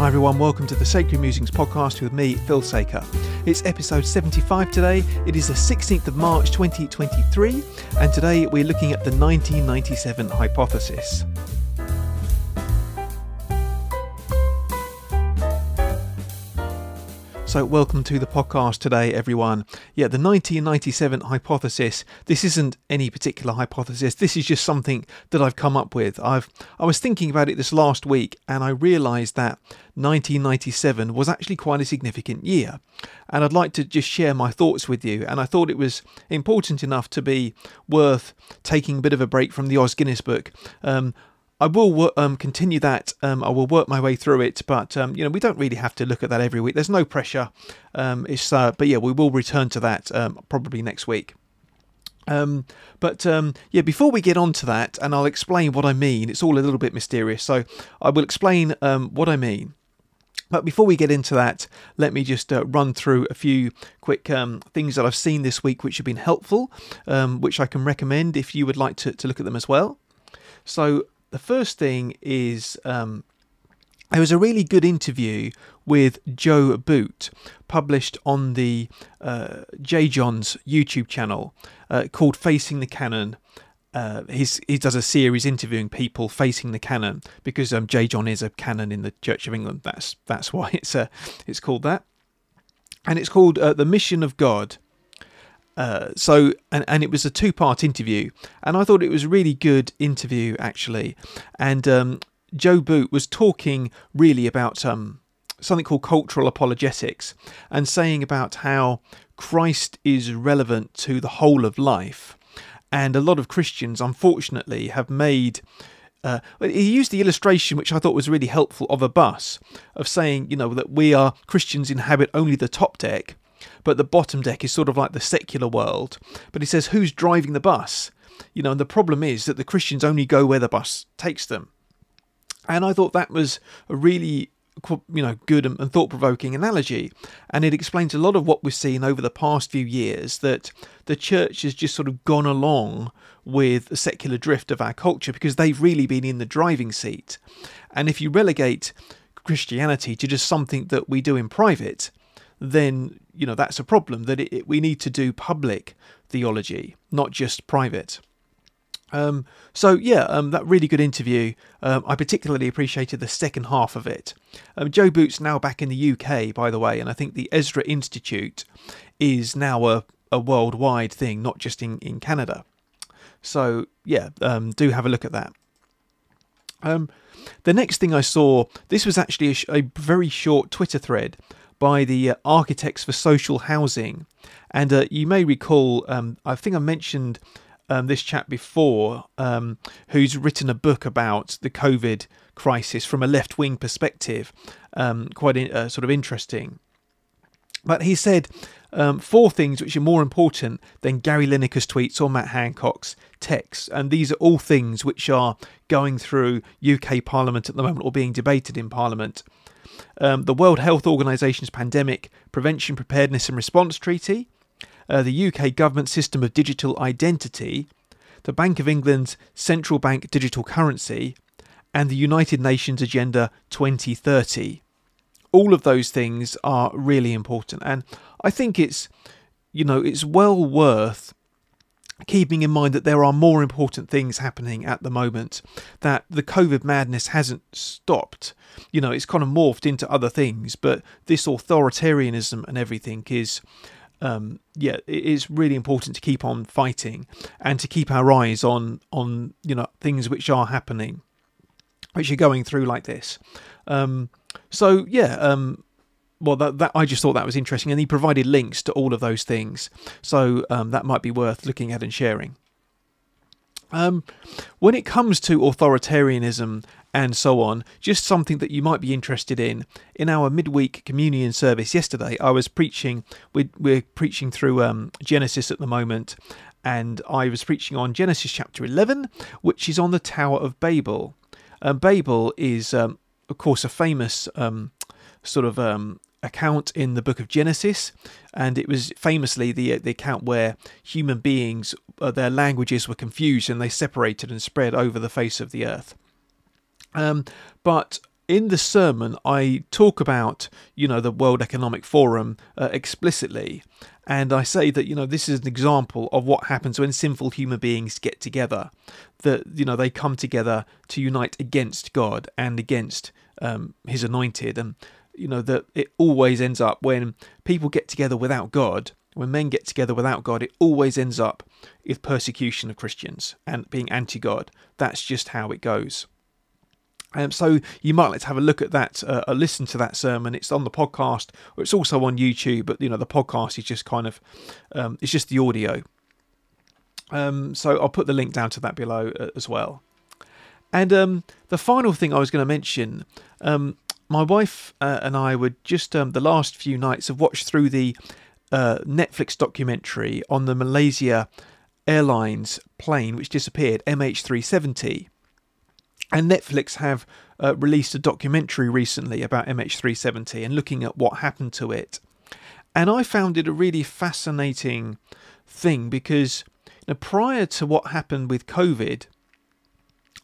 Hi everyone, welcome to the Sacred Musings podcast with me, Phill Sacre. It's episode 75 today. It is the 16th of March 2023, and today we're looking at the 1997 hypothesis. So, welcome to the podcast today, everyone. Yeah, the 1997 hypothesis. This isn't any particular hypothesis. This is just something that I've come up with. I've I was thinking about it this last week, and I realised that 1997 was actually quite a significant year, and I'd like to just share my thoughts with you. And I thought it was important enough to be worth taking a bit of a break from the Os Guinness book. Um, I will um, continue that. Um, I will work my way through it, but um, you know we don't really have to look at that every week. There's no pressure. Um, it's uh, but yeah, we will return to that um, probably next week. Um, but yeah, before we get on to that, and I'll explain what I mean. It's all a little bit mysterious, so I will explain what I mean. But before we get into that, let me just uh, run through a few quick um, things that I've seen this week which have been helpful, um, which I can recommend if you would like to, to look at them as well. So, the first thing is um, there was a really good interview with Joe Boot published on the uh, J. John's YouTube channel uh, called Facing the Canon. Uh, he does a series interviewing people facing the canon because um, J. John is a canon in the Church of England. That's that's why it's uh, it's called that, and it's called uh, the Mission of God. Uh, so and and it was a two part interview, and I thought it was a really good interview actually, and um, Joe Boot was talking really about um, something called cultural apologetics, and saying about how Christ is relevant to the whole of life, and a lot of Christians unfortunately have made. Uh, he used the illustration, which I thought was really helpful, of a bus, of saying, you know, that we are Christians inhabit only the top deck, but the bottom deck is sort of like the secular world. But he says, who's driving the bus? You know, and the problem is that the Christians only go where the bus takes them. And I thought that was a really you know good and thought provoking analogy and it explains a lot of what we've seen over the past few years that the church has just sort of gone along with the secular drift of our culture because they've really been in the driving seat and if you relegate Christianity to just something that we do in private then you know that's a problem. That it, it, we need to do public theology, not just private. Um, so yeah, um, that really good interview. Um, I particularly appreciated the second half of it. Um, Joe Boot's now back in the UK, by the way, and I think the Ezra Institute is now a, a worldwide thing, not just in, in Canada. So yeah, um, do have a look at that. Um, the next thing I saw, this was actually a, a very short Twitter thread by the uh, Architects for Social Housing. And uh, you may recall, um, I think I mentioned um, this chap before, um, who's written a book about the COVID crisis from a left wing perspective, um, quite uh, sort of interesting. But he said um, four things which are more important than Gary Lineker's tweets or Matt Hancock's texts. And these are all things which are going through UK Parliament at the moment or being debated in Parliament um, the World Health Organization's Pandemic Prevention, Preparedness and Response Treaty, uh, the UK Government System of Digital Identity, the Bank of England's Central Bank Digital Currency, and the United Nations Agenda 2030. All of those things are really important, and I think it's, you know, it's well worth keeping in mind that there are more important things happening at the moment, that the COVID madness hasn't stopped. You know, it's kind of morphed into other things, but this authoritarianism and everything is. Um, yeah, it is really important to keep on fighting and to keep our eyes on on you know things which are happening, which are going through like this. Um, so yeah, um, well, that, that I just thought that was interesting, and he provided links to all of those things, so um, that might be worth looking at and sharing. Um, when it comes to authoritarianism and so on, just something that you might be interested in. In our midweek communion service yesterday, I was preaching. We're, we're preaching through um, Genesis at the moment, and I was preaching on Genesis chapter 11, which is on the Tower of Babel. Um, Babel is, um, of course, a famous um, sort of um, account in the book of Genesis, and it was famously the the account where human beings uh, their languages were confused and they separated and spread over the face of the earth. Um, but in the sermon, I talk about, you know, the World Economic Forum uh, explicitly, and I say that, you know, this is an example of what happens when sinful human beings get together. That, you know, they come together to unite against God and against um, His anointed. And, you know, that it always ends up when people get together without God, when men get together without God, it always ends up with persecution of Christians and being anti God. That's just how it goes. Um, so you might like to have a look at that, uh, or listen to that sermon. It's on the podcast, or it's also on YouTube. But you know, the podcast is just kind of, um, it's just the audio. Um, so I'll put the link down to that below uh, as well. And um, the final thing I was going to mention, um, my wife uh, and I were just um, the last few nights have watched through the uh, Netflix documentary on the Malaysia Airlines plane which disappeared, MH370 and Netflix have uh, released a documentary recently about MH370 and looking at what happened to it. And I found it a really fascinating thing because you know, prior to what happened with COVID,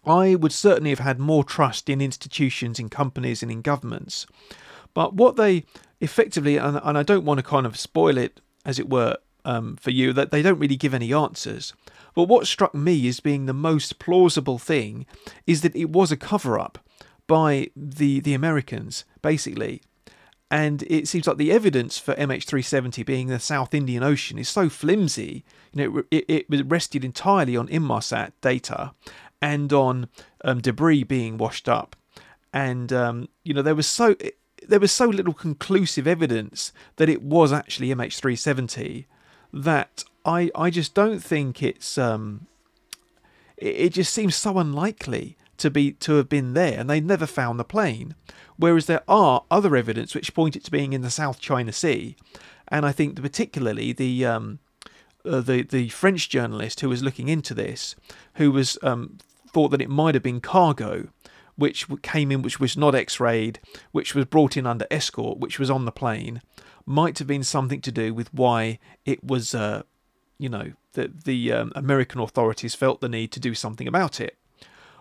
I would certainly have had more trust in institutions, in companies, and in governments. But what they effectively, and, and I don't want to kind of spoil it, as it were, um, for you, that they don't really give any answers. But what struck me as being the most plausible thing is that it was a cover up by the, the Americans, basically. And it seems like the evidence for MH370 being the South Indian Ocean is so flimsy. You know, it, it, it rested entirely on Inmarsat data and on um, debris being washed up. And um, you know, there was so there was so little conclusive evidence that it was actually MH370 that I I just don't think it's um it, it just seems so unlikely to be to have been there and they never found the plane whereas there are other evidence which point it to being in the South China Sea and I think particularly the um uh, the the French journalist who was looking into this who was um thought that it might have been cargo which came in which was not x-rayed which was brought in under escort which was on the plane might have been something to do with why it was uh, you know, that the um, American authorities felt the need to do something about it.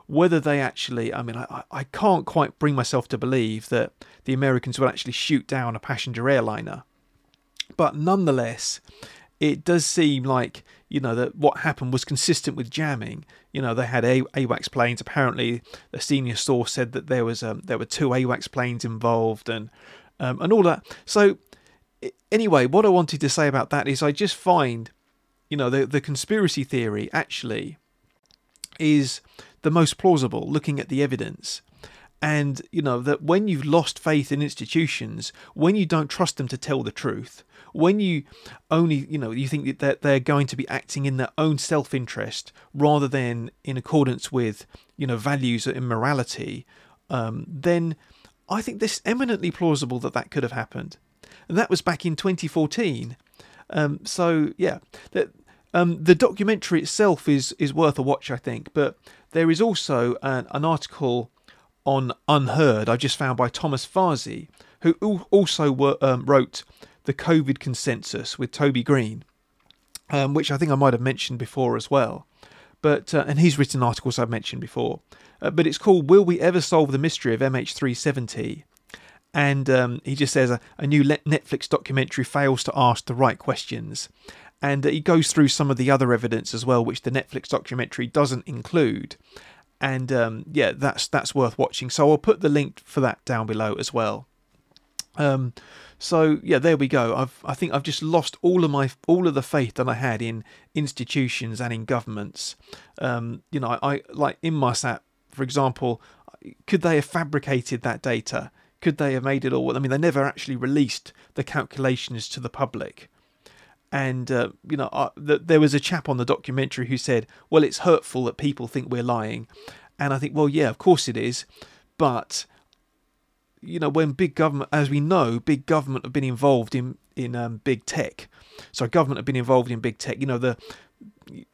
Whether they actually, I mean, I, I can't quite bring myself to believe that the Americans would actually shoot down a passenger airliner. But nonetheless, it does seem like, you know, that what happened was consistent with jamming. You know, they had a- AWACS planes. Apparently, the senior source said that there was um, there were two AWACS planes involved and um, and all that. So anyway, what I wanted to say about that is I just find you know, the, the conspiracy theory actually is the most plausible looking at the evidence. And, you know, that when you've lost faith in institutions, when you don't trust them to tell the truth, when you only, you know, you think that they're going to be acting in their own self interest rather than in accordance with, you know, values and morality, um, then I think this eminently plausible that that could have happened. And that was back in 2014. Um, so yeah, the, um, the documentary itself is is worth a watch, I think. But there is also an, an article on Unheard I just found by Thomas Fazi, who also were, um, wrote the COVID consensus with Toby Green, um, which I think I might have mentioned before as well. But uh, and he's written articles I've mentioned before. Uh, but it's called "Will We Ever Solve the Mystery of MH370?" and um, he just says a, a, new Netflix documentary fails to ask the right questions. And uh, he goes through some of the other evidence as well, which the Netflix documentary doesn't include. And um, yeah, that's that's worth watching. So I'll put the link for that down below as well. Um, so yeah, there we go. I've I think I've just lost all of my all of the faith that I had in institutions and in governments. Um, you know, I, I like Inmarsat, for example, could they have fabricated that data? Could they have made it all? I mean, they never actually released the calculations to the public. And, uh, you know, uh, the, there was a chap on the documentary who said, well, it's hurtful that people think we're lying. And I think, well, yeah, of course it is. But, you know, when big government, as we know, big government have been involved in, in um, big tech. So government have been involved in big tech. You know, the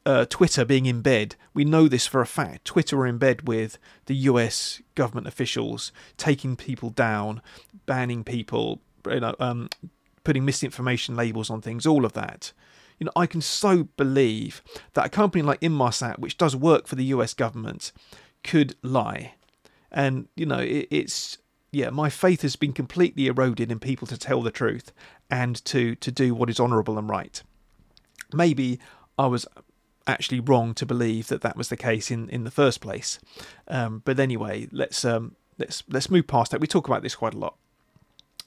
uh, Twitter being in bed. We know this for a fact. Twitter were in bed with the US government officials, taking people down, banning people, you know, um, putting misinformation labels on things, all of that. You know, I can so believe that a company like Inmarsat, which does work for the US government, could lie. and you know it, it's yeah, my faith has been completely eroded in people to tell the truth and to to do what is honourable and right. Maybe I was actually wrong to believe that that was the case in in the first place. Um, but anyway, let's um, let's let's move past that. We talk about this quite a lot.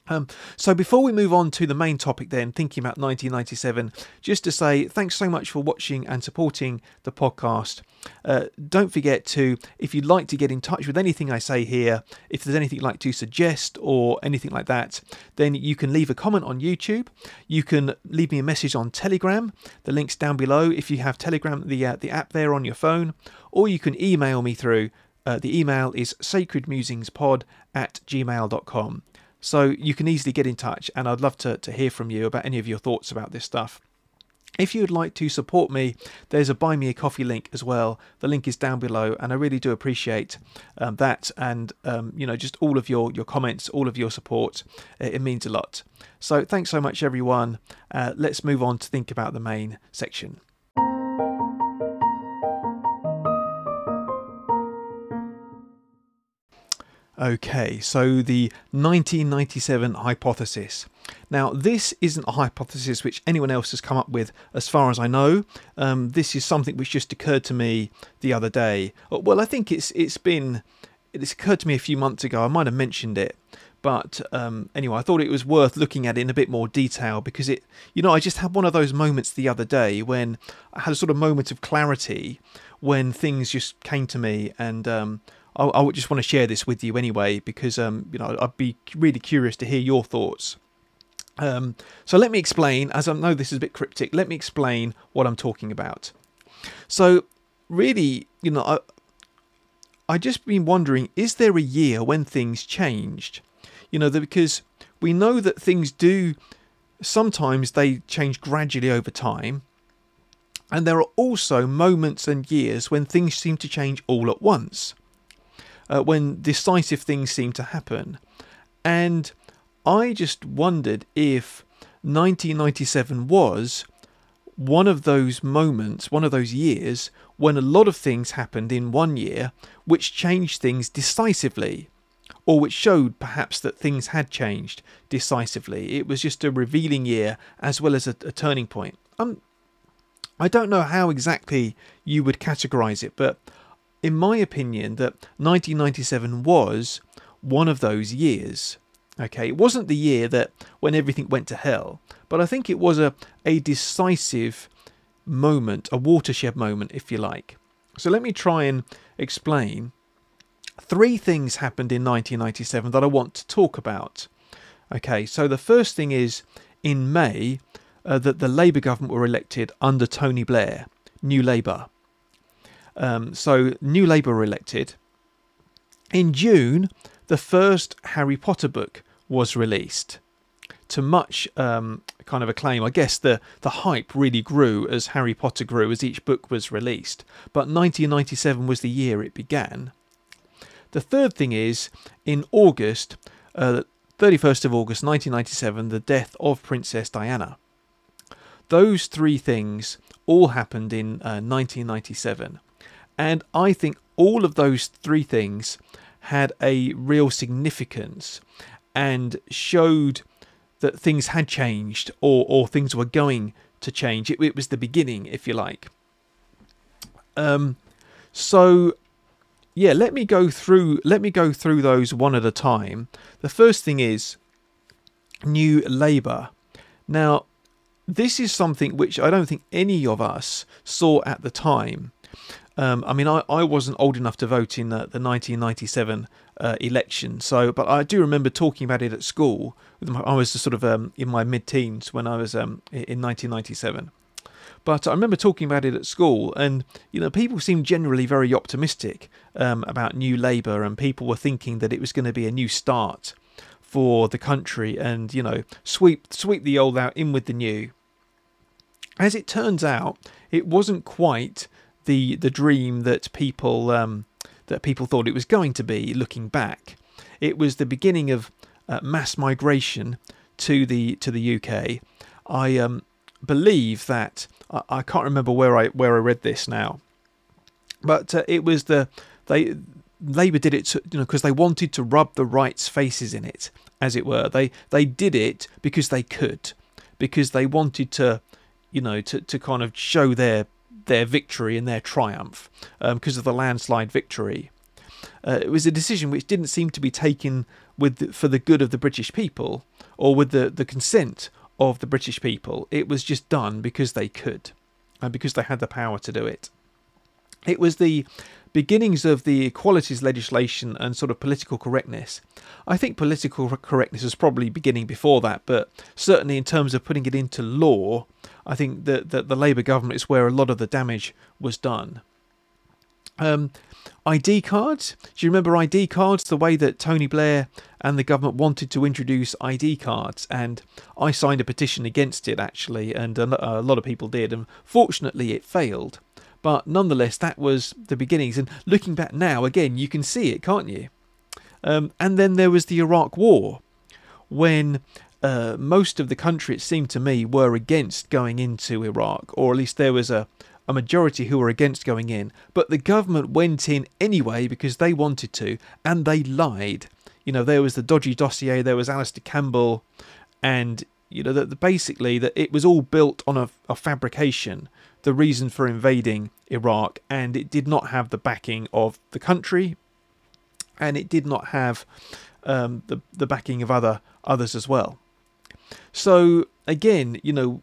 Um, so before we move on to the main topic then, thinking about 1997, just to say thanks so much for watching and supporting the podcast. Uh, don't forget to, if you'd like to get in touch with anything I say here, if there's anything you'd like to suggest or anything like that, then you can leave a comment on YouTube. You can leave me a message on Telegram. The link's down below if you have Telegram, the, uh, the app there on your phone, or you can email me through. Uh, the email is sacredmusingspod at gmail.com. So you can easily get in touch, and I'd love to, to hear from you about any of your thoughts about this stuff. If you would like to support me, there's a Buy Me a Coffee link as well. The link is down below, and I really do appreciate um, that and um, you know just all of your your comments, all of your support. It, it means a lot. So thanks so much, everyone. Uh, let's move on to think about the main section. Okay, so the 1997 hypothesis. Now, this isn't a hypothesis which anyone else has come up with, as far as I know. Um, this is something which just occurred to me the other day. Uh, well, I think it's it's been it's occurred to me a few months ago. I might have mentioned it, but um, anyway, I thought it was worth looking at it in a bit more detail because it, you know, I just had one of those moments the other day when I had a sort of moment of clarity when things just came to me and. Um, I, I would just want to share this with you anyway because um, you know I'd be really curious to hear your thoughts. Um, so let me explain, as I know this is a bit cryptic. Let me explain what I'm talking about. So really, you know, I I just been wondering: is there a year when things changed? You know, because we know that things do. Sometimes they change gradually over time. And there are also moments and years when things seem to change all at once uh, when decisive things seem to happen. And I just wondered if 1997 was one of those moments, one of those years when a lot of things happened in one year which changed things decisively, or which showed perhaps that things had changed decisively. It was just a revealing year as well as a, a turning point. Um, I don't know how exactly you would categorize it, but in my opinion, that 1997 was one of those years. Okay, it wasn't the year that when everything went to hell, but I think it was a, a decisive moment, a watershed moment, if you like. So let me try and explain. Three things happened in 1997 that I want to talk about. Okay, so the first thing is in May uh, that the Labour government were elected under Tony Blair, New Labour. Um, so New Labour were elected. In June, the first Harry Potter book was released. To much um, kind of acclaim, I guess the, the hype really grew as Harry Potter grew as each book was released. But 1997 was the year it began. The third thing is in August, uh, 31st of August 1997, the death of Princess Diana. Those three things all happened in uh, 1997. And I think all of those three things had a real significance and showed that things had changed or, or things were going to change. It, it was the beginning, if you like. Um, so yeah, let me go through let me go through those one at a time. The first thing is New Labour. Now, this is something which I don't think any of us saw at the time. Um, I mean, I, I wasn't old enough to vote in the, the 1997 uh, election, so but I do remember talking about it at school. I was sort of um, in my mid-teens when I was um, in 1997. But I remember talking about it at school, and you know, people seemed generally very optimistic um, about New Labour, and people were thinking that it was going to be a new start for the country, and you know, sweep sweep the old out, in with the new. As it turns out, it wasn't quite the the dream that people um, that people thought it was going to be. Looking back, it was the beginning of uh, mass migration to the to the UK. I um, believe that I, I, can't remember where I where I read this now, but uh, it was the they Labour did it, to, you know, because they wanted to rub the right's faces in it, as it were. They they did it because they could, because they wanted to, you know, to, to kind of show their their victory and their triumph because um, of the landslide victory. Uh, it was a decision which didn't seem to be taken with the, for the good of the British people or with the, the consent of the British people. It was just done because they could and because they had the power to do it. It was the beginnings of the equalities legislation and sort of political correctness. I think political correctness was probably beginning before that, but certainly in terms of putting it into law, I think that, that the Labour government is where a lot of the damage was done. Um, ID cards. Do you remember ID cards? The way that Tony Blair and the government wanted to introduce ID cards, and I signed a petition against it actually, and a lot of people did, and fortunately it failed. But nonetheless, that was the beginnings. And looking back now, again, you can see it, can't you? Um, and then there was the Iraq War, when uh, most of the country, it seemed to me, were against going into Iraq, or at least there was a, a majority who were against going in. But the government went in anyway because they wanted to, and they lied. You know, there was the dodgy dossier, there was Alastair Campbell, and you know that basically that it was all built on a, a fabrication the reason for invading Iraq, and it did not have the backing of the country, and it did not have um, the the backing of other others as well. So again, you know,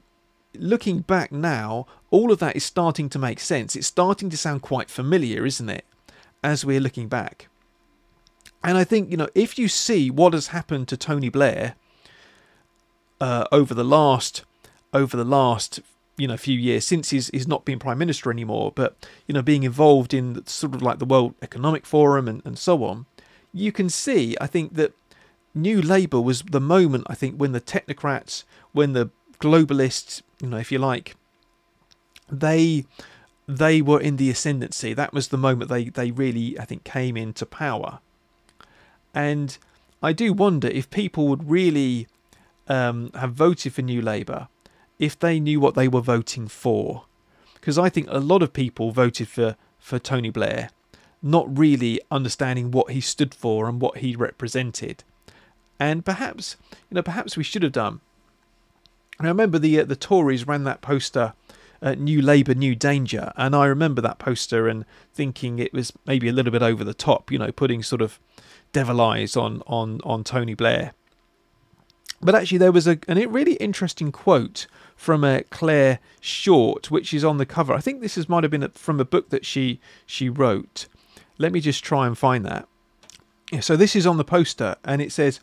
looking back now, all of that is starting to make sense. It's starting to sound quite familiar, isn't it? As we're looking back. And I think, you know, if you see what has happened to Tony Blair uh, over the last over the last you know few years since he's, he's not been prime minister anymore but you know being involved in sort of like the world economic forum and, and so on you can see i think that new labour was the moment i think when the technocrats when the globalists you know if you like they they were in the ascendancy that was the moment they they really i think came into power and i do wonder if people would really um, have voted for new labour if they knew what they were voting for. Because I think a lot of people voted for, for Tony Blair, not really understanding what he stood for and what he represented. And perhaps, you know, perhaps we should have done. I remember the uh, the Tories ran that poster, uh, "New Labour, New Danger," and I remember that poster and thinking it was maybe a little bit over the top, you know, putting sort of devil eyes on on on Tony Blair. But actually, there was a an really interesting quote from a Clare Short, which is on the cover. I think this is might have been from a book that she she wrote. Let me just try and find that. Yeah, so this is on the poster, and it says.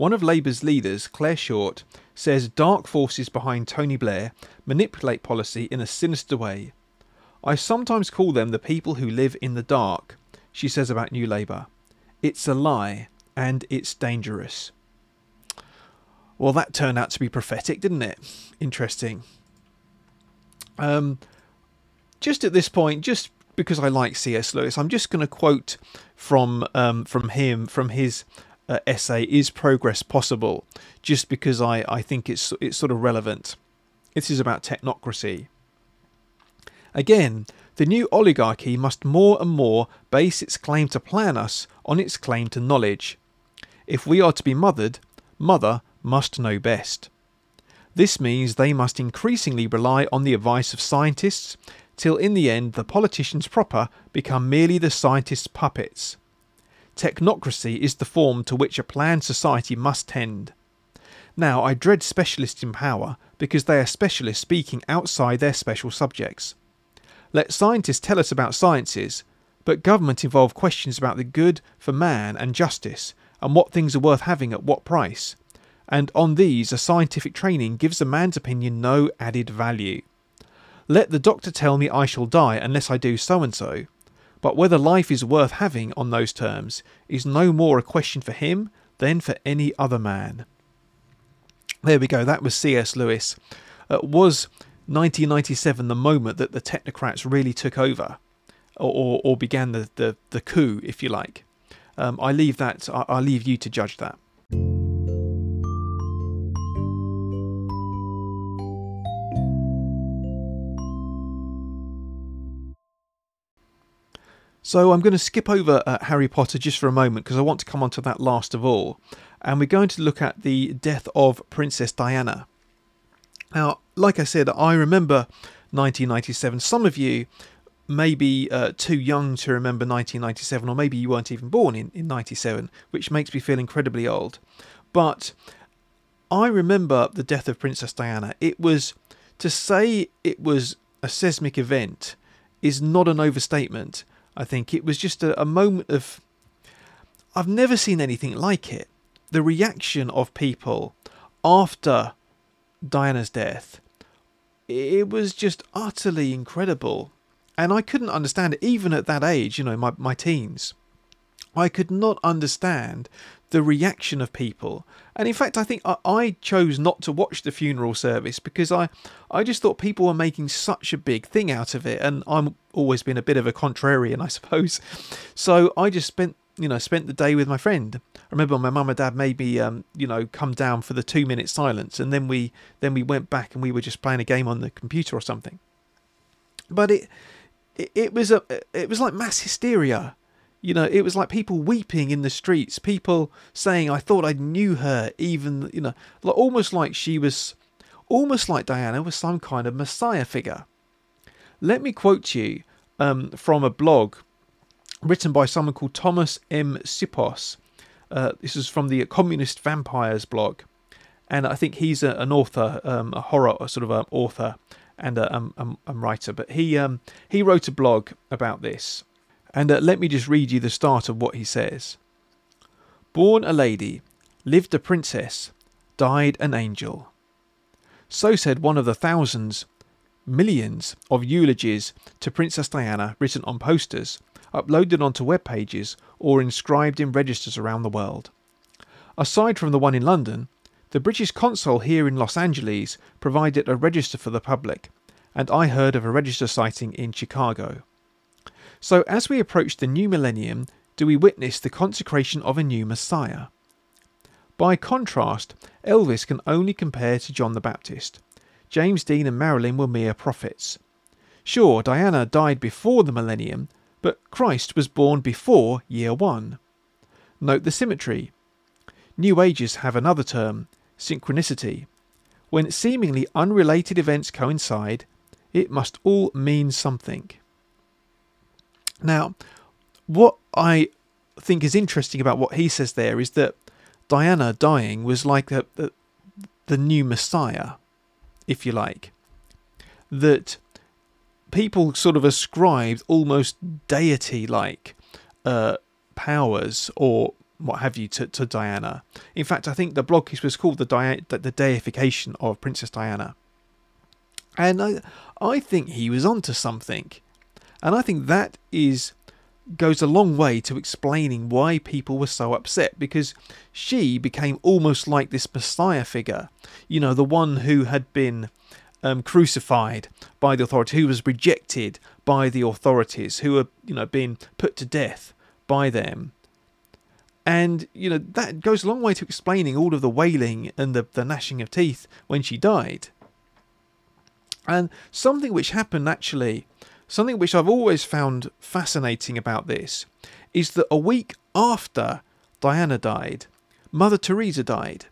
One of Labour's leaders, Clare Short, says dark forces behind Tony Blair manipulate policy in a sinister way. I sometimes call them the people who live in the dark, she says about New Labour. It's a lie, and it's dangerous. Well, that turned out to be prophetic, didn't it? Interesting. Um, just at this point, just because I like C.S. Lewis, I'm just going to quote from um, from him from his uh, essay "Is Progress Possible?" Just because I, I think it's it's sort of relevant. This is about technocracy. Again, the new oligarchy must more and more base its claim to plan us on its claim to knowledge. If we are to be mothered, mother must know best. This means they must increasingly rely on the advice of scientists, till in the end the politicians proper become merely the scientists' puppets. Technocracy is the form to which a planned society must tend. Now, I dread specialists in power because they are specialists speaking outside their special subjects. Let scientists tell us about sciences, but government involve questions about the good for man and justice, and what things are worth having at what price, and on these a scientific training gives a man's opinion no added value. Let the doctor tell me I shall die unless I do so and so, but whether life is worth having on those terms is no more a question for him than for any other man. There we go, that was C.S. Lewis. Uh, was 1997 the moment that the technocrats really took over, or, or, or began the, the, the coup, if you like? Um, I leave that. I, I leave you to judge that. So I'm going to skip over uh, Harry Potter just for a moment because I want to come on to that last of all. And we're going to look at the death of Princess Diana. Now, like I said, I remember 1997. Some of you may be uh, too young to remember 1997, or maybe you weren't even born in, in 97, which makes me feel incredibly old. But I remember the death of Princess Diana. It was, to say it was a seismic event is not an overstatement. I think it was just a, a moment of. I've never seen anything like it. The reaction of people after Diana's death, it was just utterly incredible. And I couldn't understand it, even at that age, you know, my, my teens. I could not understand the reaction of people. And in fact, I think I, I, chose not to watch the funeral service because I, I just thought people were making such a big thing out of it. And I'm always been a bit of a contrarian, I suppose. So I just spent, you know, spent the day with my friend. I remember my mum and dad made me, um, you know, come down for the two minute silence, and then we then we went back and we were just playing a game on the computer or something. But it, it, it was a, it was like mass hysteria you know, it was like people weeping in the streets, people saying, I thought I knew her, even, you know, almost like she was, almost like Diana was some kind of messiah figure. Let me quote you um, from a blog written by someone called Thomas M. Sipos. Uh, this is from the Communist Vampires blog. And I think he's a, an author, um, a horror sort of an author and a, um, um, a writer. But he um, he wrote a blog about this and uh, let me just read you the start of what he says Born a lady, lived a princess, died an angel. So said one of the thousands, millions of eulogies to Princess Diana written on posters, uploaded onto web pages, or inscribed in registers around the world. Aside from the one in London, the British consul here in Los Angeles provided a register for the public, and I heard of a register sighting in Chicago. So, as we approach the new millennium, do we witness the consecration of a new Messiah? By contrast, Elvis can only compare to John the Baptist. James Dean and Marilyn were mere prophets. Sure, Diana died before the millennium, but Christ was born before year one. Note the symmetry. New Ages have another term, synchronicity. When seemingly unrelated events coincide, it must all mean something. Now, what I think is interesting about what he says there is that Diana dying was like a, a, the new Messiah, if you like. That people sort of ascribed almost deity like uh, powers or what have you to, to Diana. In fact, I think the blog was called the, di- the deification of Princess Diana. And I, I think he was onto something. And I think that is goes a long way to explaining why people were so upset because she became almost like this messiah figure you know the one who had been um, crucified by the authorities who was rejected by the authorities who were you know being put to death by them. And you know that goes a long way to explaining all of the wailing and the, the gnashing of teeth when she died. And something which happened actually Something which I've always found fascinating about this is that a week after Diana died, Mother Teresa died.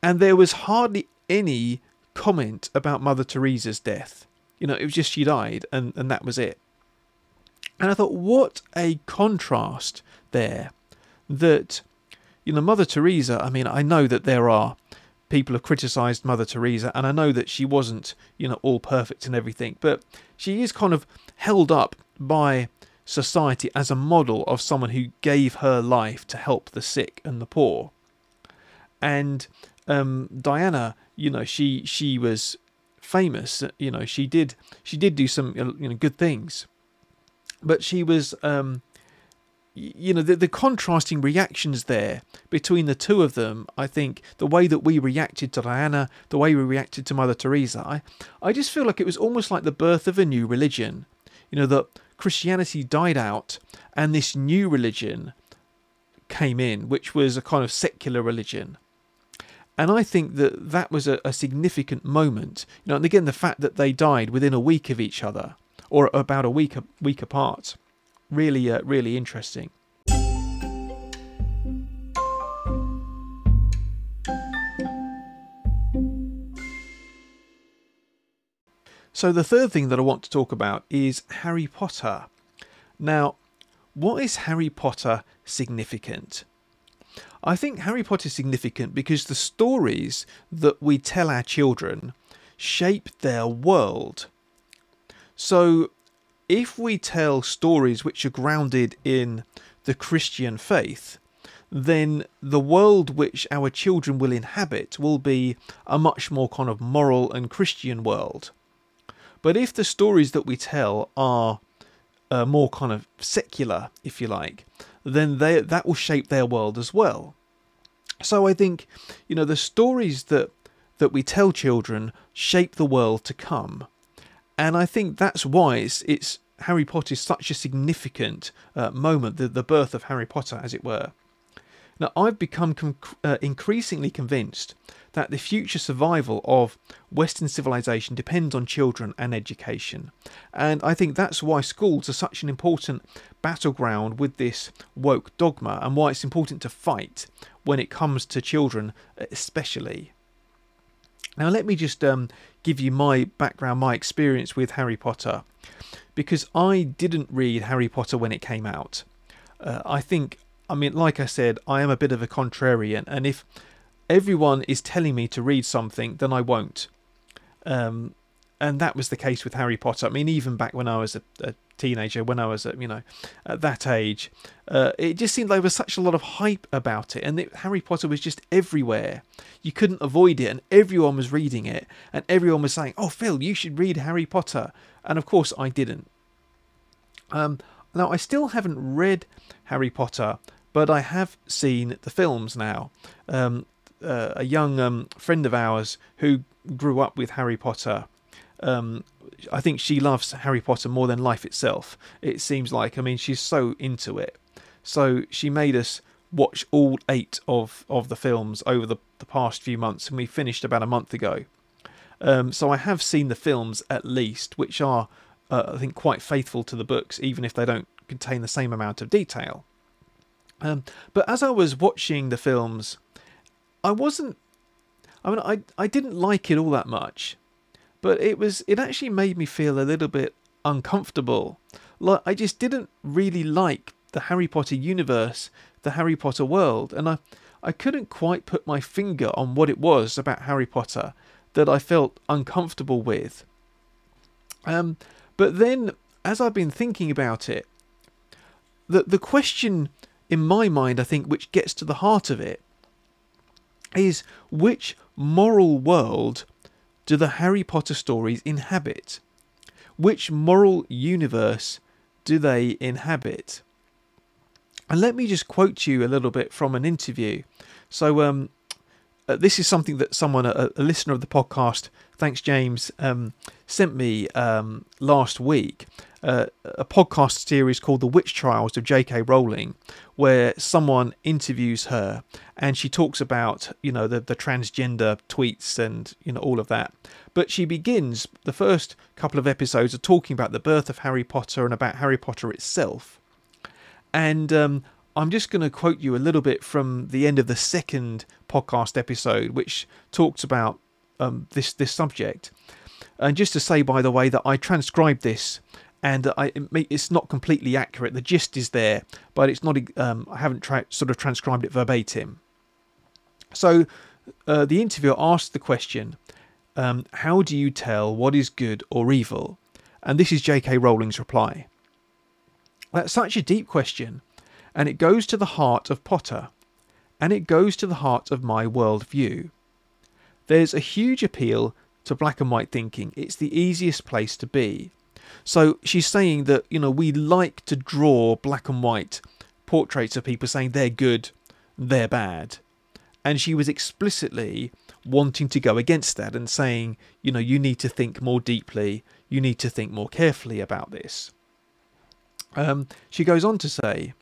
And there was hardly any comment about Mother Teresa's death. You know, it was just she died and, and that was it. And I thought, what a contrast there that, you know, Mother Teresa, I mean, I know that there are people have criticized Mother Teresa, and I know that she wasn't, you know, all perfect and everything, but she is kind of held up by society as a model of someone who gave her life to help the sick and the poor. And um, Diana, you know, she she was famous. You know, she did she did do some you know good things, but she was um, you know the, the contrasting reactions there between the two of them i think the way that we reacted to diana the way we reacted to mother teresa i, I just feel like it was almost like the birth of a new religion. You know that christianity died out and this new religion came in which was a kind of secular religion. And i think that that was a, a significant moment. You know and again the fact that they died within a week of each other or about a week a week apart really, uh, really interesting. So, the third thing that I want to talk about is Harry Potter. Now, what is Harry Potter significant? I think Harry Potter is significant because the stories that we tell our children shape their world. So, if we tell stories which are grounded in the Christian faith, then the world which our children will inhabit will be a much more kind of moral and Christian world. But if the stories that we tell are uh, more kind of secular, if you like, then they, that will shape their world as well. So I think, you know, the stories that that we tell children shape the world to come, and I think that's why it's, it's Harry Potter is such a significant uh, moment, the the birth of Harry Potter, as it were. Now I've become com- uh, increasingly convinced that the future survival of Western civilization depends on children and education. And I think that's why schools are such an important battleground with this woke dogma and why it's important to fight when it comes to children, especially. Now, let me just um, give you my background, my experience with Harry Potter, because I didn't read Harry Potter when it came out. Uh, I think, I mean, like I said, I am a bit of a contrarian, and if everyone is telling me to read something, then I won't. Um, and that was the case with Harry Potter. I mean, even back when I was a, a teenager, when I was, at, you know, at that age, uh, it just seemed like there was such a lot of hype about it, and it, Harry Potter was just everywhere. You couldn't avoid it, and everyone was reading it, and everyone was saying, "Oh, Phil, you should read Harry Potter," and of course, I didn't. Um, now, I still haven't read Harry Potter, but I have seen the films now. Um, uh, a young um, friend of ours who grew up with Harry Potter. Um, I think she loves Harry Potter more than life itself. It seems like. I mean, she's so into it. So she made us watch all eight of, of the films over the, the past few months, and we finished about a month ago. Um, so I have seen the films at least, which are, uh, I think, quite faithful to the books, even if they don't contain the same amount of detail. Um, but as I was watching the films, I wasn't. I mean, I I didn't like it all that much, but it was it actually made me feel a little bit uncomfortable. Like I just didn't really like the Harry Potter universe, the Harry Potter world, and I I couldn't quite put my finger on what it was about Harry Potter that I felt uncomfortable with. Um, but then, as I've been thinking about it, the the question in my mind, I think, which gets to the heart of it, is which moral world do the Harry Potter stories inhabit? Which moral universe do they inhabit? And let me just quote you a little bit from an interview. So, um, uh, this is something that someone, a, a, listener of the podcast, thanks James, um, sent me um, last week. Uh, a podcast series called The Witch Trials of J.K. Rowling, where someone interviews her and she talks about, you know, the, the transgender tweets and, you know, all of that. But she begins, the first couple of episodes are talking about the birth of Harry Potter and about Harry Potter itself. And um, I'm just going to quote you a little bit from the end of the second podcast episode, which talks about um, this this subject. And just to say, by the way, that I transcribed this, and I, it's not completely accurate. The gist is there, but it's not. Um, I haven't tra- sort of transcribed it verbatim. So, uh, the interviewer asked the question, um, "How do you tell what is good or evil?" And this is J.K. Rowling's reply. That's such a deep question and it goes to the heart of Potter, and it goes to the heart of my worldview. There's a huge appeal to black and white thinking. It's the easiest place to be. So she's saying that, you know, we like to draw black and white portraits of people saying they're good, they're bad. And she was explicitly wanting to go against that and saying, you know, you need to think more deeply, you need to think more carefully about this. Um, she goes on to say,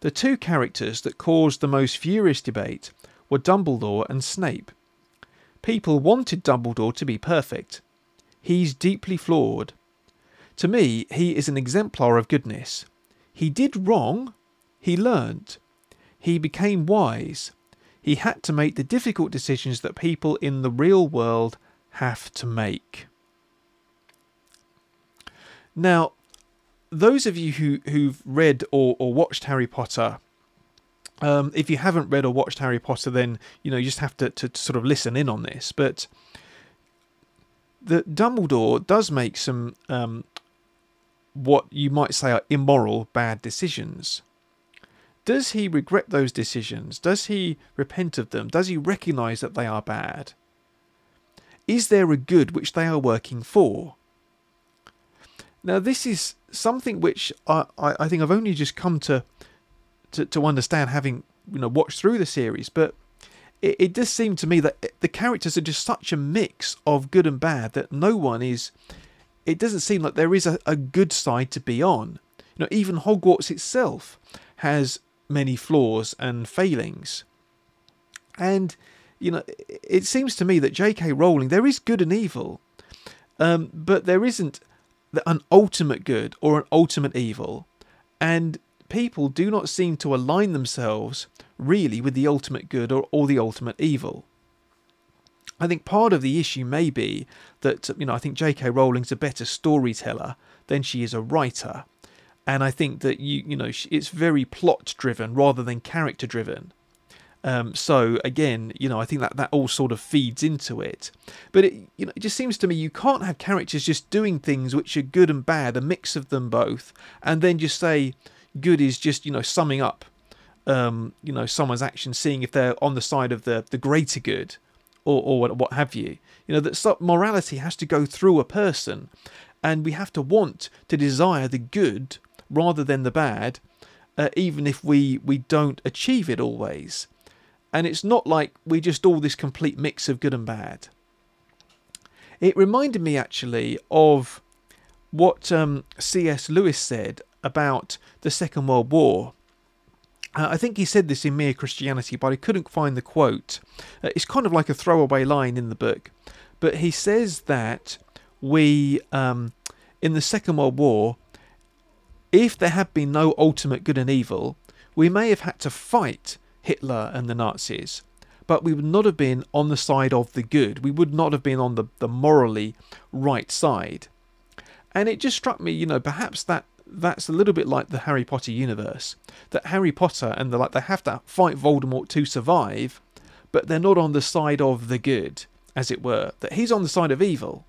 the two characters that caused the most furious debate were Dumbledore and Snape. People wanted Dumbledore to be perfect. He's deeply flawed. To me, he is an exemplar of goodness. He did wrong, he learned, he became wise, he had to make the difficult decisions that people in the real world have to make. Now, those of you who, who've read or, or watched Harry Potter, um, if you haven't read or watched Harry Potter, then you know you just have to, to, sort of listen in on this. But the Dumbledore does make some um, what you might say are immoral, bad decisions. Does he regret those decisions? Does he repent of them? Does he recognize that they are bad? Is there a good which they are working for? Now, this is something which I, I, think I've only just come to, to, to understand having you know watched through the series, but it, it does seem to me that the characters are just such a mix of good and bad that no one is. It doesn't seem like there is a, a good side to be on. You know, even Hogwarts itself has many flaws and failings. And, you know, it seems to me that J.K. Rowling, there is good and evil, um, but there isn't an ultimate good or an ultimate evil. And people do not seem to align themselves really with the ultimate good or, or the ultimate evil. I think part of the issue may be that, you know, I think J.K. Rowling's a better storyteller than she is a writer and I think that you you know it's very plot driven rather than character driven. Um, so again, you know, I think that that all sort of feeds into it. But it, you know, it just seems to me you can't have characters just doing things which are good and bad, a mix of them both, and then just say good is just you know summing up, um, you know, someone's action, seeing if they're on the side of the the greater good, or or what have you. You know that morality has to go through a person, and we have to want to desire the good rather than the bad, uh, even if we, we don't achieve it always. And it's not like we just all this complete mix of good and bad. It reminded me actually of what um, C.S. Lewis said about the Second World War. Uh, I think he said this in Mere Christianity, but I couldn't find the quote. Uh, it's kind of like a throwaway line in the book. But he says that we, um, in the Second World War, if there had been no ultimate good and evil, we may have had to fight Hitler and the Nazis, but we would not have been on the side of the good. We would not have been on the, the morally right side. And it just struck me, you know, perhaps that that's a little bit like the Harry Potter universe. That Harry Potter and the like they have to fight Voldemort to survive, but they're not on the side of the good, as it were. That he's on the side of evil,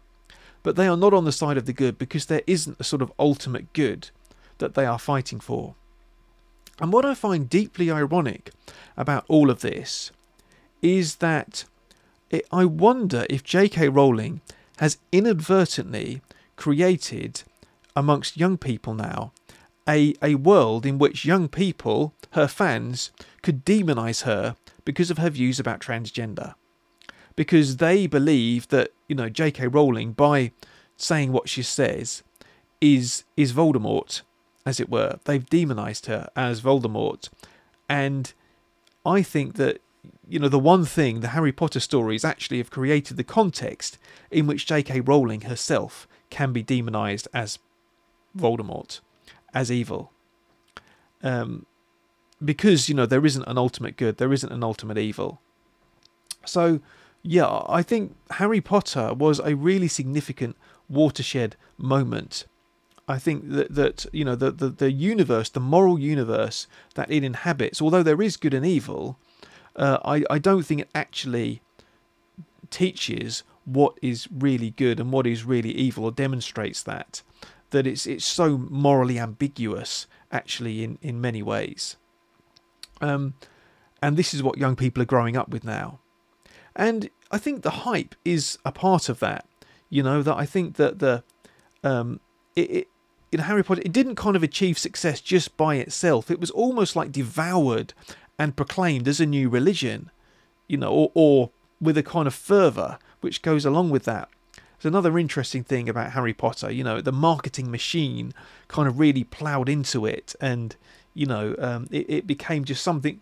but they are not on the side of the good because there isn't a sort of ultimate good that they are fighting for. And what I find deeply ironic about all of this is that it, I wonder if J.K. Rowling has inadvertently created amongst young people now a, a world in which young people, her fans, could demonize her because of her views about transgender. Because they believe that, you know, J.K. Rowling, by saying what she says, is is Voldemort as it were. They've demonized her as Voldemort. And I think that, you know, the one thing the Harry Potter stories actually have created the context in which J.K. Rowling herself can be demonized as Voldemort, as evil. Um, because, you know, there isn't an ultimate good, there isn't an ultimate evil. So, yeah, I think Harry Potter was a really significant watershed moment I think that that you know the, the the universe, the moral universe that it inhabits, although there is good and evil, uh, I I don't think it actually teaches what is really good and what is really evil, or demonstrates that that it's it's so morally ambiguous actually in in many ways. Um, and this is what young people are growing up with now, and I think the hype is a part of that. You know that I think that the um, it, it, in Harry Potter, it didn't kind of achieve success just by itself. It was almost like devoured and proclaimed as a new religion, you know, or, or with a kind of fervour which goes along with that. There's another interesting thing about Harry Potter, you know, the marketing machine kind of really ploughed into it, and you know, um, it, it became just something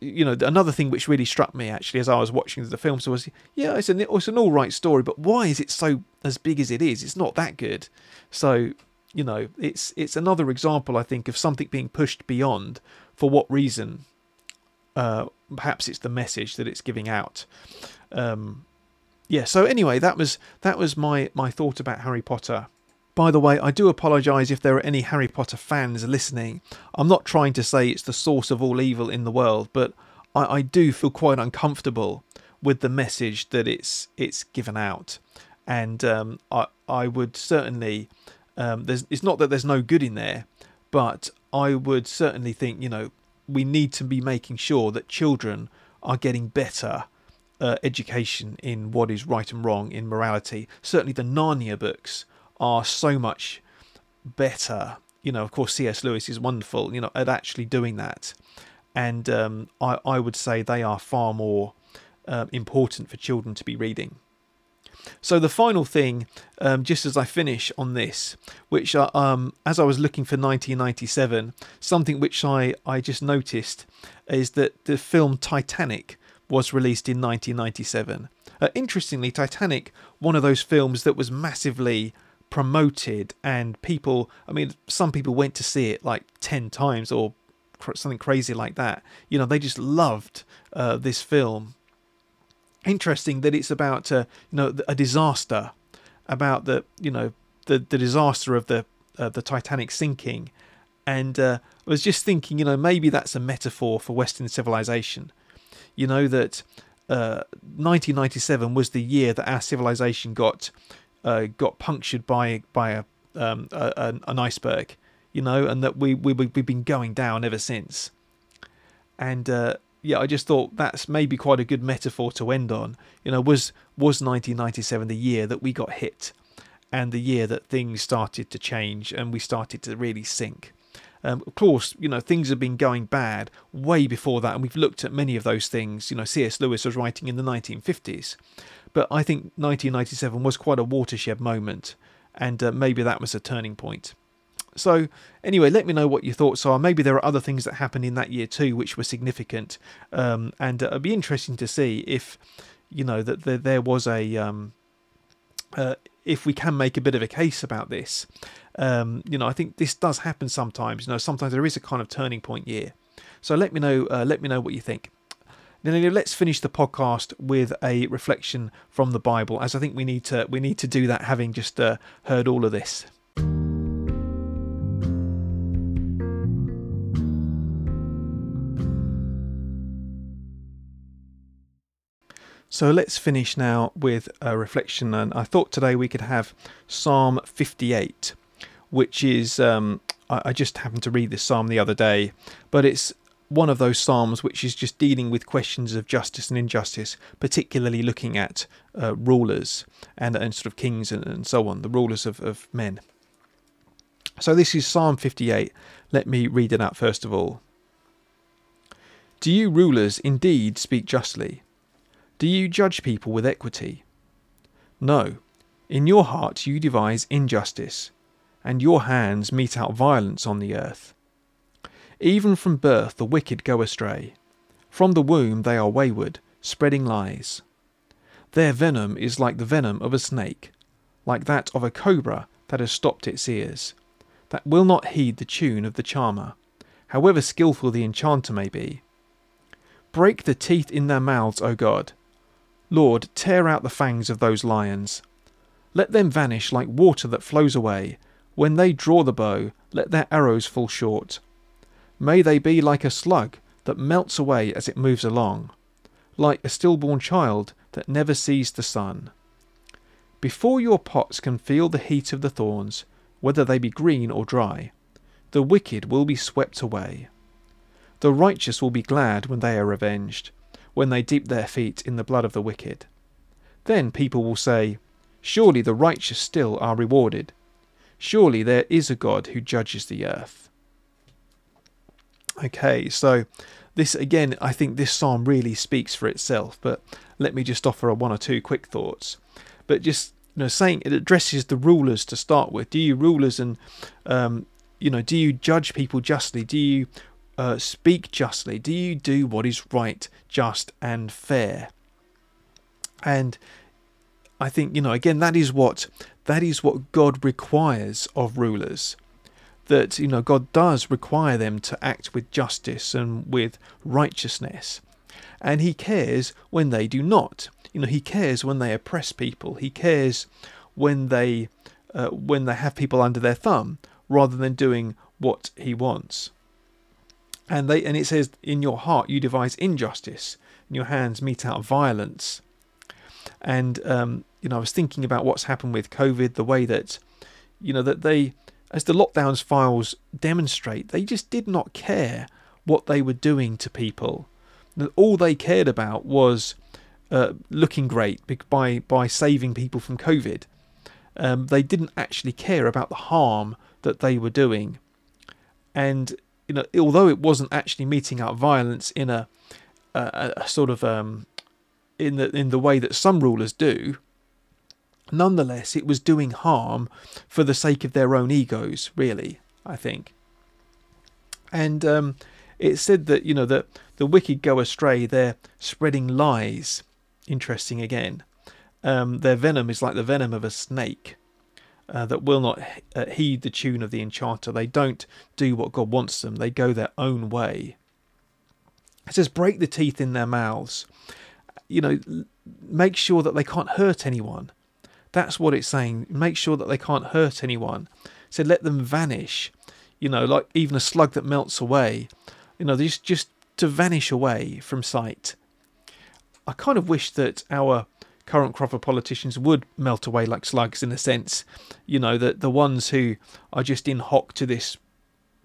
you know, another thing which really struck me actually as I was watching the film was, yeah, it's an it's an all right story, but why is it so as big as it is? It's not that good. So, you know, it's it's another example, I think, of something being pushed beyond. For what reason? Uh, perhaps it's the message that it's giving out. Um, yeah. So anyway, that was that was my my thought about Harry Potter. By the way, I do apologise if there are any Harry Potter fans listening. I'm not trying to say it's the source of all evil in the world, but I, I do feel quite uncomfortable with the message that it's it's given out, and um, I I would certainly um, there's it's not that there's no good in there, but I would certainly think you know we need to be making sure that children are getting better uh, education in what is right and wrong in morality. Certainly, the Narnia books are so much better. You know, of course, C.S. Lewis is wonderful. You know, at actually doing that, and um, I I would say they are far more uh, important for children to be reading. So the final thing, um, just as I finish on this, which uh, um, as I was looking for 1997, something which I I just noticed is that the film Titanic was released in 1997. Uh, interestingly, Titanic, one of those films that was massively promoted and people i mean some people went to see it like 10 times or something crazy like that. You know they just loved uh, this film. Interesting that it's about uh, you know a disaster about the you know the the disaster of the uh, the titanic sinking. And uh, i was just thinking you know maybe that's a metaphor for western civilization. You know that 1997 uh, was the year that our civilization got uh, got punctured by by a, um, a, an iceberg, you know, and that we, we we've been going down ever since. And uh, yeah, I just thought that's maybe quite a good metaphor to end on. You know, was was 1997 the year that we got hit, and the year that things started to change and we started to really sink. Um, of course, you know, things have been going bad way before that, and we've looked at many of those things. You know, C.S. Lewis was writing in the 1950s. But I think 1997 was quite a watershed moment, and uh, maybe that was a turning point. So, anyway, let me know what your thoughts are. Maybe there are other things that happened in that year too, which were significant, um, and uh, it'd be interesting to see if, you know, that there, there was a, um, uh, if we can make a bit of a case about this. Um, you know, I think this does happen sometimes. You know, sometimes there is a kind of turning point year. So let me know. Uh, let me know what you think. Let's finish the podcast with a reflection from the Bible, as I think we need to we need to do that, having just uh, heard all of this. So let's finish now with a reflection, and I thought today we could have Psalm 58, which is um, I just happened to read this psalm the other day, but it's one of those psalms which is just dealing with questions of justice and injustice, particularly looking at uh, rulers and, and sort of kings and, and so on, the rulers of, of men. So this is Psalm 58. Let me read it out first of all. Do you rulers indeed speak justly? Do you judge people with equity? No. In your heart you devise injustice, and your hands mete out violence on the earth. Even from birth the wicked go astray. From the womb they are wayward, spreading lies. Their venom is like the venom of a snake, like that of a cobra that has stopped its ears, that will not heed the tune of the charmer, however skilful the enchanter may be. Break the teeth in their mouths, O God. Lord, tear out the fangs of those lions. Let them vanish like water that flows away. When they draw the bow, let their arrows fall short. May they be like a slug that melts away as it moves along, like a stillborn child that never sees the sun. Before your pots can feel the heat of the thorns, whether they be green or dry, the wicked will be swept away. The righteous will be glad when they are avenged, when they dip their feet in the blood of the wicked. Then people will say, Surely the righteous still are rewarded. Surely there is a God who judges the earth. Okay, so this again, I think this psalm really speaks for itself, but let me just offer a one or two quick thoughts. But just you know, saying it addresses the rulers to start with. Do you rulers and um, you know, do you judge people justly? Do you uh, speak justly? Do you do what is right, just, and fair? And I think you know again that is what that is what God requires of rulers. That you know God does require them to act with justice and with righteousness, and He cares when they do not. You know He cares when they oppress people. He cares when they uh, when they have people under their thumb rather than doing what He wants. And they and it says in your heart you devise injustice, and your hands mete out violence. And um, you know, I was thinking about what's happened with COVID, the way that, you know, that they, as the lockdowns files demonstrate, they just did not care what they were doing to people. All they cared about was uh, looking great by by saving people from COVID. Um, they didn't actually care about the harm that they were doing, and you know, although it wasn't actually meting out violence in a, a, a sort of um, in the in the way that some rulers do, nonetheless, it was doing harm for the sake of their own egos, really, I think. And um, it said that, you know, that the wicked go astray, they're spreading lies. Interesting again. Um, their venom is like the venom of a snake. Uh, that will not uh, heed the tune of the enchanter. They don't do what God wants them. They go their own way. It says, break the teeth in their mouths. You know, make sure that they can't hurt anyone. That's what it's saying. Make sure that they can't hurt anyone. So let them vanish. You know, like even a slug that melts away. You know, just just to vanish away from sight. I kind of wish that our current crop of politicians would melt away like slugs in a sense. You know, that the ones who are just in hock to this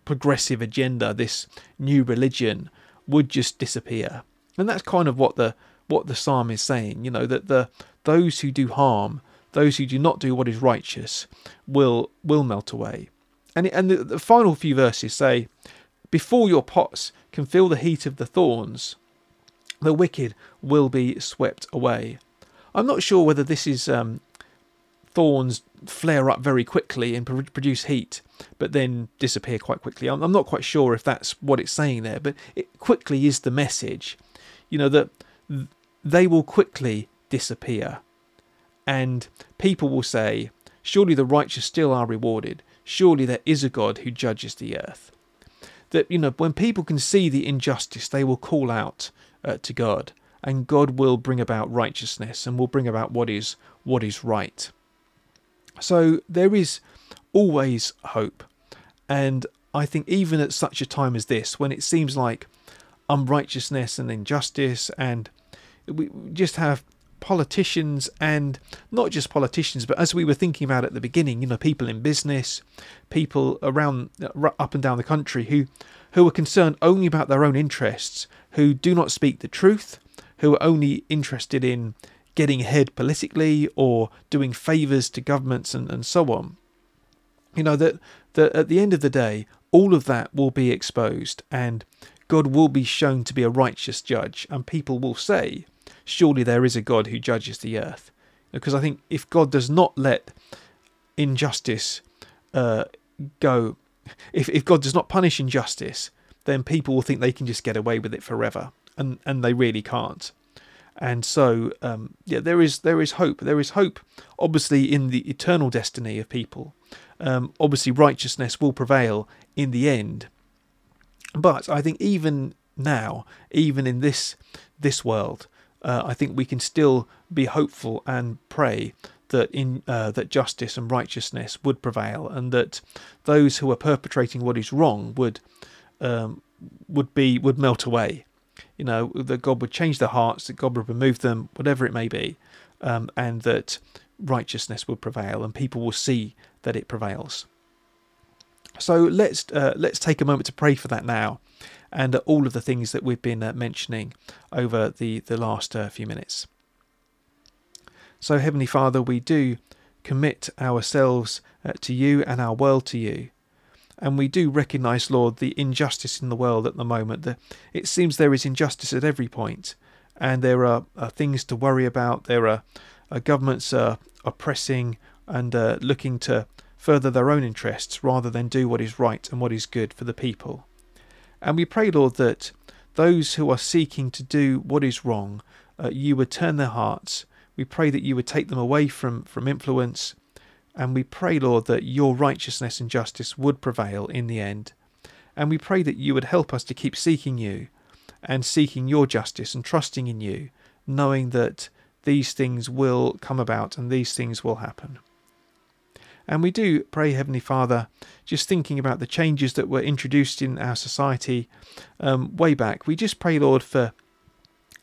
progressive agenda, this new religion, would just disappear. And that's kind of what the what the psalm is saying. You know, that the those who do harm those who do not do what is righteous will will melt away. And and the, the final few verses say, before your pots can feel the heat of the thorns, the wicked will be swept away. I'm not sure whether this is um, thorns flare up very quickly and produce heat, but then disappear quite quickly. I'm, I'm not quite sure if that's what it's saying there, but it quickly is the message. You know that they will quickly disappear. And people will say, Surely the righteous still are rewarded. Surely there is a God who judges the earth. That, you know, when people can see the injustice, they will call out uh, to God, and God will bring about righteousness and will bring about what is what is right. So there is always hope. And I think even at such a time as this, when it seems like unrighteousness and injustice and we just have politicians and not just politicians, but as we were thinking about at the beginning, you know, people in business, people around uh, up and down the country who who are concerned only about their own interests, who do not speak the truth, who are only interested in getting ahead politically or doing favours to governments and, and so on. You know, that, that at the end of the day, all of that will be exposed and God will be shown to be a righteous judge, and people will say, surely there is a God who judges the earth. Because I think if God does not let injustice uh, go, if, if God does not punish injustice, then people will think they can just get away with it forever, and, and they really can't. And so, um, yeah, there is there is hope. There is hope, obviously, in the eternal destiny of people. Um, obviously, righteousness will prevail in the end. But I think even now, even in this this world, uh, I think we can still be hopeful and pray that in uh, that justice and righteousness would prevail, and that those who are perpetrating what is wrong would um, would be would melt away. You know that God would change their hearts, that God would remove them, whatever it may be, um, and that righteousness would prevail, and people will see that it prevails. So let's uh, let's take a moment to pray for that now, and all of the things that we've been uh, mentioning over the, the last uh, few minutes. So, Heavenly Father, we do commit ourselves uh, to you and our world to you. And we do recognize, Lord, the injustice in the world at the moment. It seems there is injustice at every point, and there are, are things to worry about. There are uh, governments are oppressing and uh, looking to further their own interests rather than do what is right and what is good for the people. And we pray, Lord, that those who are seeking to do what is wrong, uh, you would turn their hearts We pray that you would take them away from, from influence. And we pray, Lord, that your righteousness and justice would prevail in the end. And we pray that you would help us to keep seeking you and seeking your justice and trusting in you, knowing that these things will come about and these things will happen. And we do pray, Heavenly Father, just thinking about the changes that were introduced in our society um, way back. We just pray, Lord, for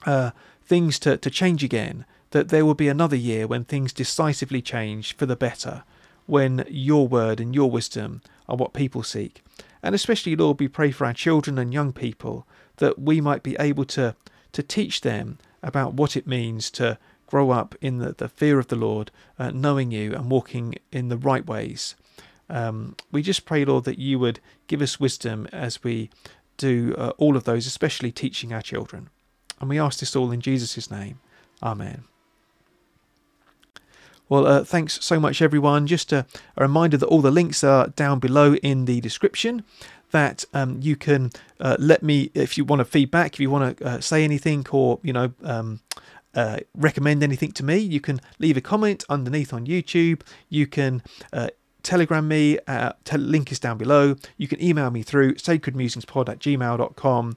uh, things to, to change again, that there will be another year when things decisively change for the better, when your word and your wisdom are what people seek. And especially, Lord, we pray for our children and young people that we might be able to, to teach them about what it means to grow up in the, the fear of the Lord, uh, knowing you and walking in the right ways. Um, we just pray, Lord, that you would give us wisdom as we do uh, all of those, especially teaching our children. And we ask this all in Jesus' name. Amen. Well, uh, thanks so much, everyone. Just a, a, reminder that all the links are down below in the description. That um, you can uh, let me, if you want to feedback, if you want to uh, say anything, or you know, um, uh, recommend anything to me, you can leave a comment underneath on YouTube. You can uh, telegram me, uh, link is down below. You can email me through sacredmusingspod at gmail.com.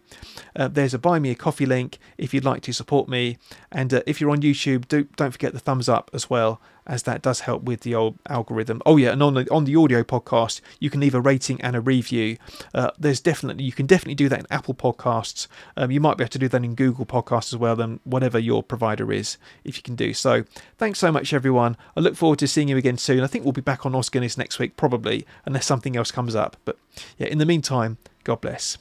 Uh, there's a buy me a coffee link if you'd like to support me. And uh, if you're on YouTube, do, don't forget the thumbs up as well as that does help with the old algorithm. Oh yeah, and on the on the audio podcast, you can leave a rating and a review. Uh, there's definitely you can definitely do that in Apple Podcasts. Um, you might be able to do that in Google Podcasts as well. Then whatever your provider is, if you can do so. Thanks so much, everyone. I look forward to seeing you again soon. I think we'll be back on Os next week, probably, unless something else comes up. But yeah, in the meantime, God bless.